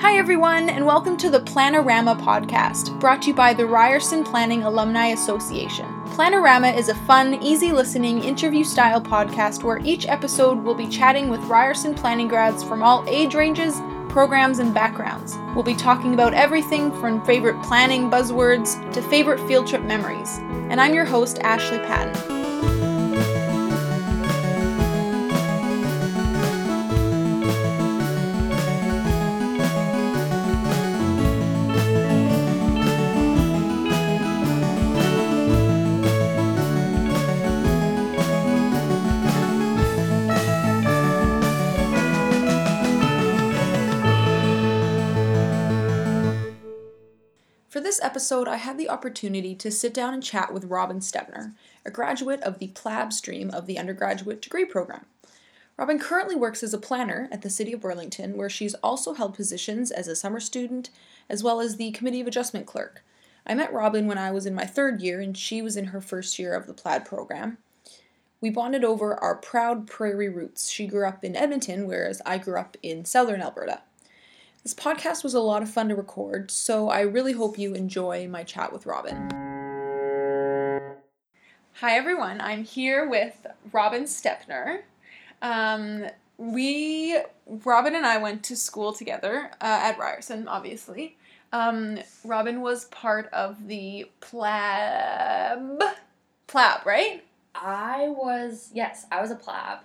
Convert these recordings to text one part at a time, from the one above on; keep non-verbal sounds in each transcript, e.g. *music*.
Hi, everyone, and welcome to the Planorama podcast, brought to you by the Ryerson Planning Alumni Association. Planorama is a fun, easy listening, interview style podcast where each episode will be chatting with Ryerson planning grads from all age ranges, programs, and backgrounds. We'll be talking about everything from favorite planning buzzwords to favorite field trip memories. And I'm your host, Ashley Patton. Episode, I had the opportunity to sit down and chat with Robyn Stebner, a graduate of the PLAB stream of the undergraduate degree program. Robyn currently works as a planner at the City of Burlington, where she's also held positions as a summer student as well as the Committee of Adjustment clerk. I met Robyn when I was in my third year, and she was in her first year of the PLAD program. We bonded over our proud prairie roots. She grew up in Edmonton, whereas I grew up in southern Alberta. This podcast was a lot of fun to record, so I really hope you enjoy my chat with Robyn. Hi, everyone. I'm here with Robyn Stebner. Um, we, Robyn and I went to school together uh, at Ryerson, obviously. Um, Robyn was part of the PLAB. PLAB, right? I was, yes, I was a PLAB.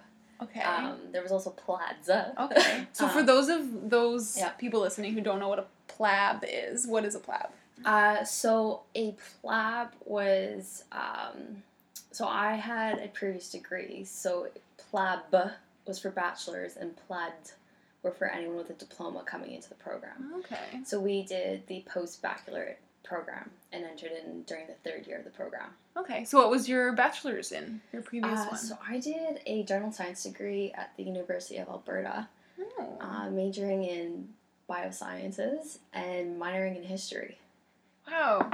Okay. Um, there was also Plaza. Okay. *laughs* So um, for those of those yeah. people listening who don't know what a plab is, what is a plab? Uh, so a plab was um, so I had a previous degree. So plab was for bachelor's and plaid were for anyone with a diploma coming into the program. Okay. So we did the post baccalaureate program and entered in during the third year of the program. Okay, so what was your bachelor's in your previous uh, one? So I did a general science degree at the University of Alberta, oh. uh, majoring in biosciences and minoring in history. Wow.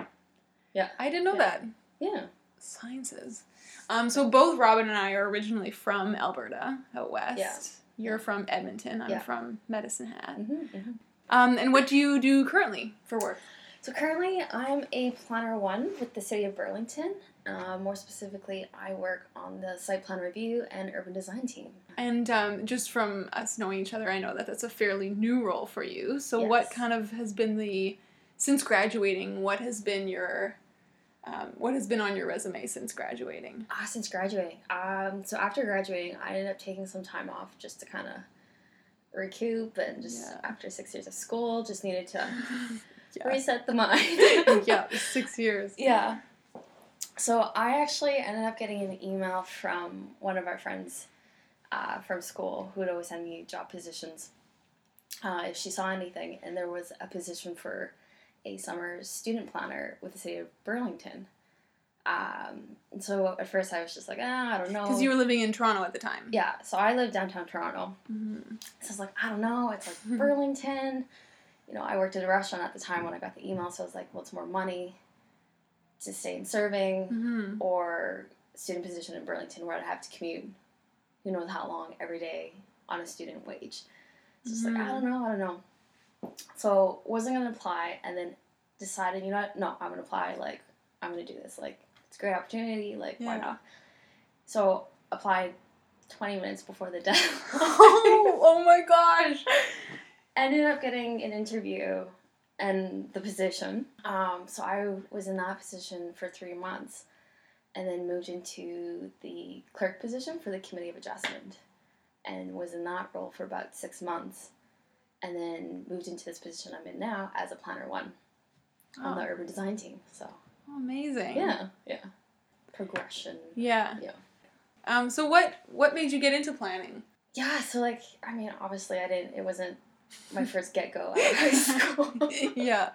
Yeah. I didn't know yeah. that. Yeah. Sciences. Um, so both Robyn and I are originally from Alberta, out west. Yeah. You're from Edmonton. I'm yeah. from Medicine Hat. Mm-hmm, mm-hmm. Um, and what do you do currently for work? So currently, I'm a planner one with the City of Burlington. Uh, more specifically, I work on the site plan review and urban design team. And um, just from us knowing each other, I know that that's a fairly new role for you. So, yes. what kind of has been the since graduating? What has been your um, what has been on your resume since graduating? Ah, since graduating. Um, so after graduating, I ended up taking some time off just to kind of recoup and just yeah. after six years of school, just needed to *laughs* yeah. reset the mind. *laughs* yeah, *laughs* six years. Yeah. So I actually ended up getting an email from one of our friends uh, from school who would always send me job positions uh, if she saw anything, and there was a position for a summer student planner with the city of Burlington. Um, and so at first I was just like, ah, I don't know. Because you were living in Toronto at the time. Yeah, so I lived downtown Toronto. Mm-hmm. So I was like, I don't know. It's like *laughs* Burlington you know, I worked at a restaurant at the time when I got the email, so I was like, what's more money to stay in serving mm-hmm. or student position in Burlington where I'd have to commute who knows how long every day on a student wage. So it's mm-hmm. like, I don't know, I don't know. So wasn't gonna apply and then decided, you know what, no, I'm gonna apply, like, I'm gonna do this. Like, it's a great opportunity, like, yeah. why not? So applied 20 minutes before the *laughs* deadline. oh, oh my gosh ended up getting an interview and the position. Um, so I was in that position for three months and then moved into the clerk position for the Committee of Adjustment and was in that role for about six months and then moved into this position I'm in now as a planner one oh. on the oh. urban design team. So oh, amazing. Yeah, yeah. Progression. Yeah. Yeah. Um, so what what made you get into planning? Yeah, so like I mean obviously I didn't it wasn't my first get go out of *laughs* high school. yeah.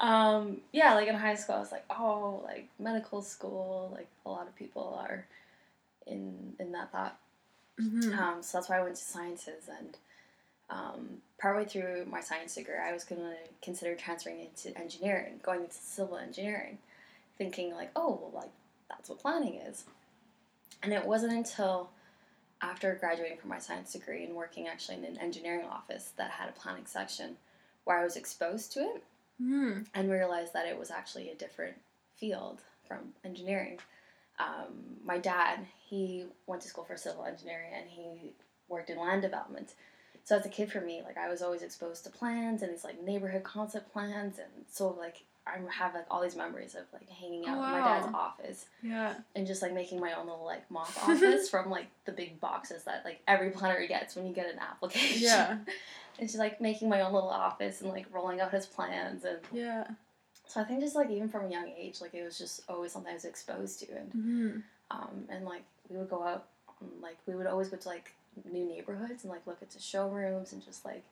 Um, yeah, like in high school, I was like, oh, like medical school, like a lot of people are in in that thought. Mm-hmm. Um, so that's why I went to sciences, and um, partway through my science degree, I was going to consider transferring into engineering, going into civil engineering, thinking like, oh, well, like that's what planning is. And it wasn't until after graduating from my science degree and working actually in an engineering office that had a planning section where I was exposed to it Mm. and realized that it was actually a different field from engineering. Um, my dad, he went to school for civil engineering and he worked in land development. So as a kid for me, like I was always exposed to plans and these like neighborhood concept plans and so like I have like all these memories of like hanging out in my dad's office Yeah. and just like making my own little like mock office *laughs* from like the big boxes that like every planner gets when you get an application. Yeah. *laughs* and just like making my own little office and like rolling out his plans and Yeah. so I think just like even from a young age, like it was just always something I was exposed to and Mm. um and like we would go out um, like we would always go to like new neighborhoods and like look at the showrooms and just like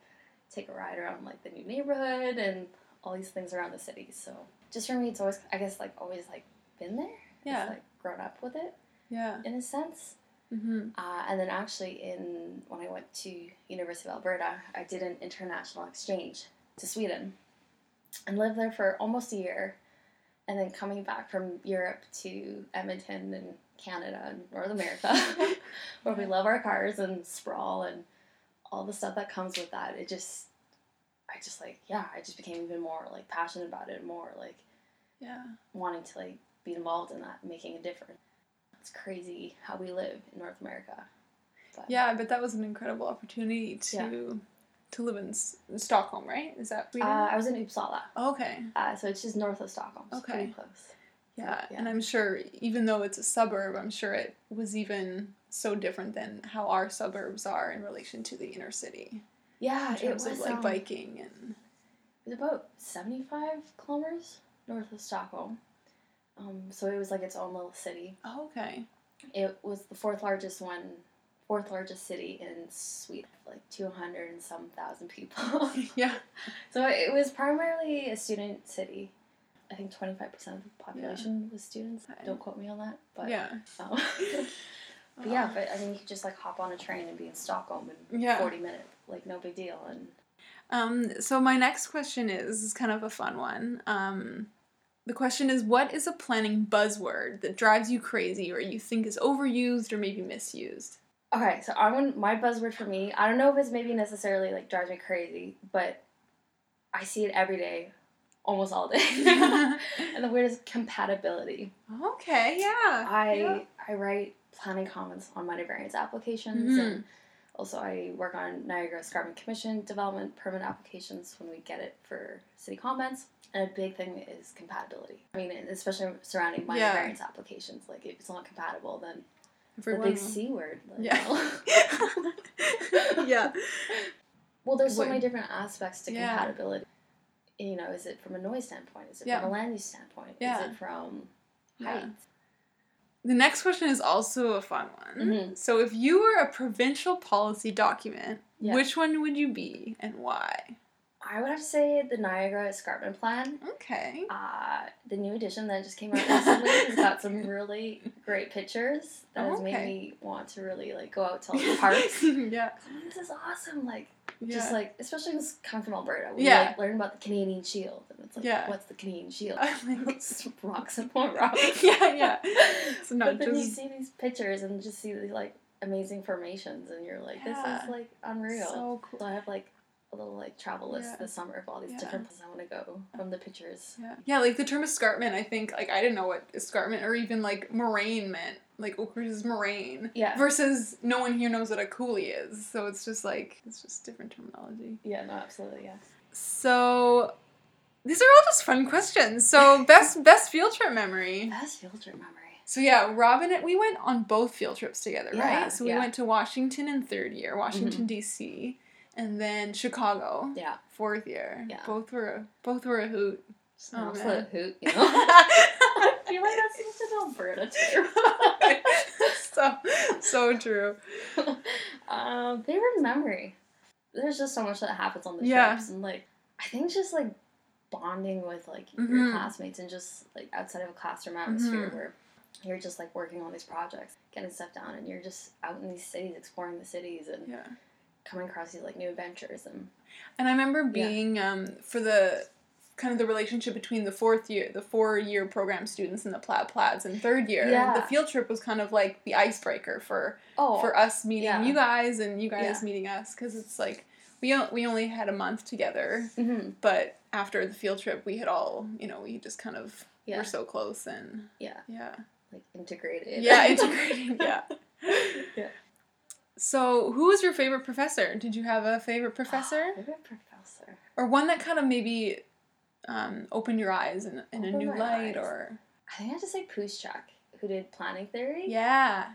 take a ride around like the new neighborhood and all these things around the city. So just for me it's always I guess like always like been there. Yeah. It's, like grown up with it Yeah. in a sense. Mm-hmm. Uh, and then actually, in when I went to University of Alberta, I did an international exchange to Sweden, and lived there for almost a year, and then coming back from Europe to Edmonton and Canada and North America, *laughs* where we love our cars and sprawl and all the stuff that comes with that. It just, I just like yeah, I just became even more like passionate about it, more like Yeah. wanting to like be involved in that, making a difference. It's crazy how we live in North America. But Yeah, but that was an incredible opportunity to Yeah. to live in, S- in Stockholm, right? Is that Uh? I was in Uppsala, okay. uh, so it's just north of Stockholm. It's Okay. pretty close. Yeah, Yeah. and I'm sure even though it's a suburb, I'm sure it was even so different than how our suburbs are in relation to the inner city. Yeah, it was of like um, biking and It was about seventy-five kilometers north of Stockholm. Um, so it was like its own little city. oh, okay. It was the fourth largest one, fourth largest city in Sweden, like two hundred and some thousand people. *laughs* *laughs* yeah. so it was primarily a student city. I think twenty-five percent of the population was students. Don't quote me on that, but yeah. um, *laughs* But yeah, but I mean, you could just like hop on a train and be in Stockholm in Yeah. 40 minutes, like no big deal. And Um, so my next question is, is kind of a fun one. Um, the question is, what is a planning buzzword that drives you crazy, or you think is overused or maybe misused? okay, so I want my buzzword for me. I don't know if it's maybe necessarily like drives me crazy, but I see it every day, almost all day. *laughs* and the word is compatibility. okay, yeah. I yeah. I write planning comments on minor variance applications Mhm. and also I work on Niagara Escarpment Commission development permit applications when we get it for city comments. And a big thing is compatibility. I mean, especially surrounding minor Yeah. variance applications. Like, if it's not compatible, then Everyone the big C word. Yeah. well. *laughs* yeah. *laughs* well, there's so many different aspects to Yeah. compatibility. You know, is it from a noise standpoint? Is it Yeah. from a land use standpoint? Yeah. Is it from Yeah. height? The next question is also a fun one. Mhm. So, if you were a provincial policy document, Yeah. which one would you be and why? I would have to say the Niagara Escarpment Plan. Okay. Uh, the new edition that just came out recently *laughs* has got some really great pictures that has made me want to really like go out to all the parks. *laughs* yeah. This is awesome! Like Yeah. just like especially this coming from Alberta, we Yeah. like learn about the Canadian Shield, and it's like, Yeah. what's the Canadian Shield? *laughs* I like- *laughs* It's rocks and more rocks. *laughs* yeah, yeah. It's not but then you just see these pictures and just see these like amazing formations, and you're like, this is like unreal. so cool. So I have like a little like travel list Yeah. this summer of all these Yeah. different places I want to go from the pictures. Yeah. yeah, like the term escarpment, I think, like, I didn't know what escarpment or even, like, moraine meant. Like, Oak Ridges moraine. Yeah. Versus no one here knows what a coulee is. So it's just, like, it's just different terminology. Yeah, no, absolutely, yeah. So, these are all just fun questions. So, *laughs* best best field trip memory. Best field trip memory. So yeah, Robyn, and we went on both field trips together, Yeah, right? So we yeah. went to Washington in third year, Washington mm-hmm. D.C., and then Chicago, Yeah. fourth year. Yeah. Both were both were a hoot. Just Oh, man. absolute hoot, you *laughs* know? I feel like that's such an Alberta term. *laughs* so so true. *laughs* um, favorite memory. There's just so much that happens on the Yeah. trips, and like I think just like bonding with like Mhm. your classmates and just like outside of a classroom atmosphere Mhm. where you're just like working on these projects, getting stuff down, and you're just out in these cities, exploring the cities, and Yeah. Coming across these like new adventures and And I remember Yeah. being um for the kind of the relationship between the fourth year, the four year program students and the plaid plaids in third year. Yeah. The field trip was kind of like the icebreaker for Oh, for us meeting yeah. you guys and you guys Yeah. meeting us because it's like we o- we only had a month together, hmm but after the field trip we had all you know we just kind of Yeah. were so close and Yeah. yeah like integrated. yeah *laughs* integrated yeah. Yeah. So, who was your favorite professor? Did you have a favorite professor? *gasps* Favorite professor. or one that kind of maybe um, opened your eyes in, in a new light eyes. or I think I have to say Pushchak, who did planning theory. yeah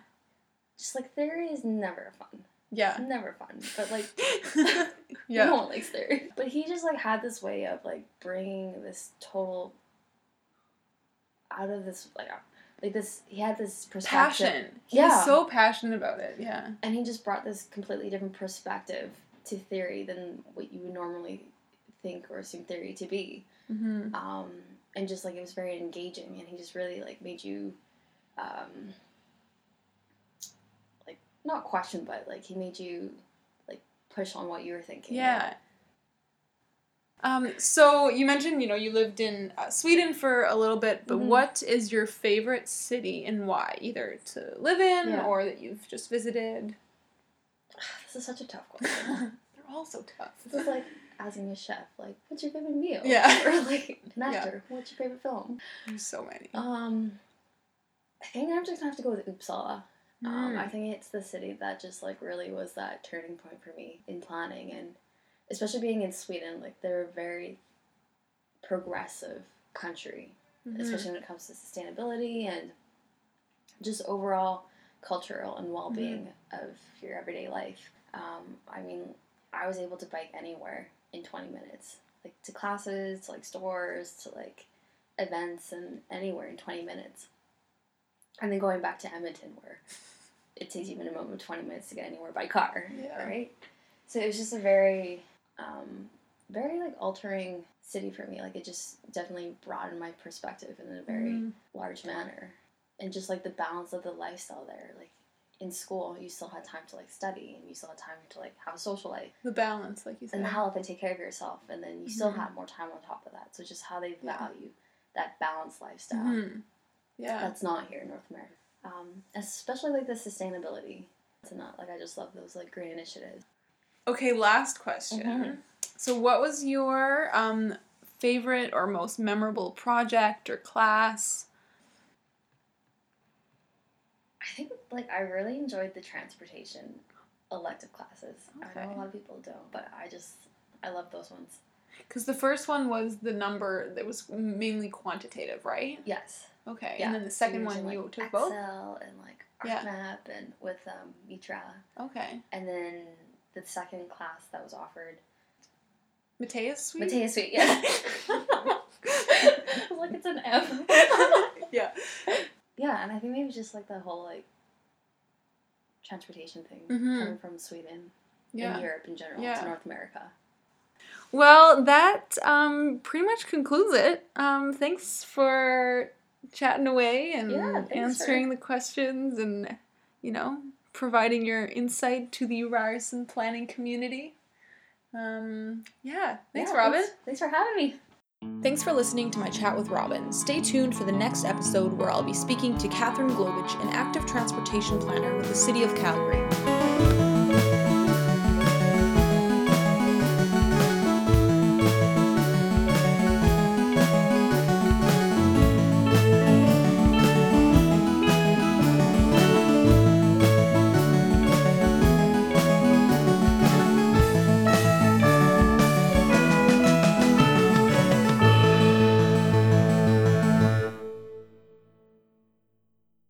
Just like theory is never fun. yeah Never fun. But like *laughs* *laughs* yeah no one likes theory. But he just like had this way of like bringing this total out of this like like this. He had this perspective. passion he's Yeah. so passionate about it yeah and he just brought this completely different perspective to theory than what you would normally think or assume theory to be mm-hmm. um, and just like it was very engaging and he just really like made you um, like not question but like he made you like push on what you were thinking yeah um, so you mentioned you know you lived in uh, Sweden for a little bit, but Mhm. what is your favorite city and why? Either to live in Yeah. or that you've just visited. *sighs* this is such a tough question *laughs* They're all so tough. this is like asking a chef like what's your favorite meal Yeah. *laughs* or *laughs* like an Yeah. actor what's your favorite film There's so many. um I think I'm just gonna have to go with Uppsala Um, Mm. I think it's the city that just like really was that turning point for me in planning and especially being in Sweden, like they're a very progressive country, Mhm. especially when it comes to sustainability and just overall cultural and well being of your everyday life. Um, I mean, I was able to bike anywhere in 20 minutes, like to classes, to like stores, to like events, and anywhere in 20 minutes. And then going back to Edmonton, where it takes you a minimum of 20 minutes to get anywhere by car, Yeah. right? So it was just a very, um, very like altering city for me. Like it just definitely broadened my perspective in a very Mhm. large manner. And just like the balance of the lifestyle there. Like in school, you still had time to like study and you still had time to like have a social life The balance, like you said. and the health and take care of yourself. And then you still Mhm. had more time on top of that. So just how they Yeah. value that balanced lifestyle. Mhm. Yeah. That's not here in North America. Um, especially like the sustainability. It's not like I just love those like green initiatives. Okay, last question. Mhm. So, what was your um, favorite or most memorable project or class? I think like I really enjoyed the transportation elective classes. I know a lot of people don't, but I just I love those ones. Because the first one was the number that was mainly quantitative, right? Yes. Okay. Yeah. And then the second you're one using, you like, took both? Excel and like Yeah. ArcMap and with um, Mitra, Okay. and then the second class that was offered Matthias Sweet? Matthias Sweet. Yeah. *laughs* *laughs* like it's an M. *laughs* yeah. yeah, and I think maybe just like the whole like transportation thing Mhm. coming from Sweden Yeah. and Europe in general Yeah. to North America. Well, that um, pretty much concludes it. Um, thanks for chatting away and Yeah, thanks for- answering the questions and, you know, providing your insight to the Ryerson planning community. Um, yeah, thanks, Yeah, Robyn. Thanks, thanks for having me. Thanks for listening to my chat with Robyn. Stay tuned for the next episode where I'll be speaking to Catherine Globich, an active transportation planner with the City of Calgary.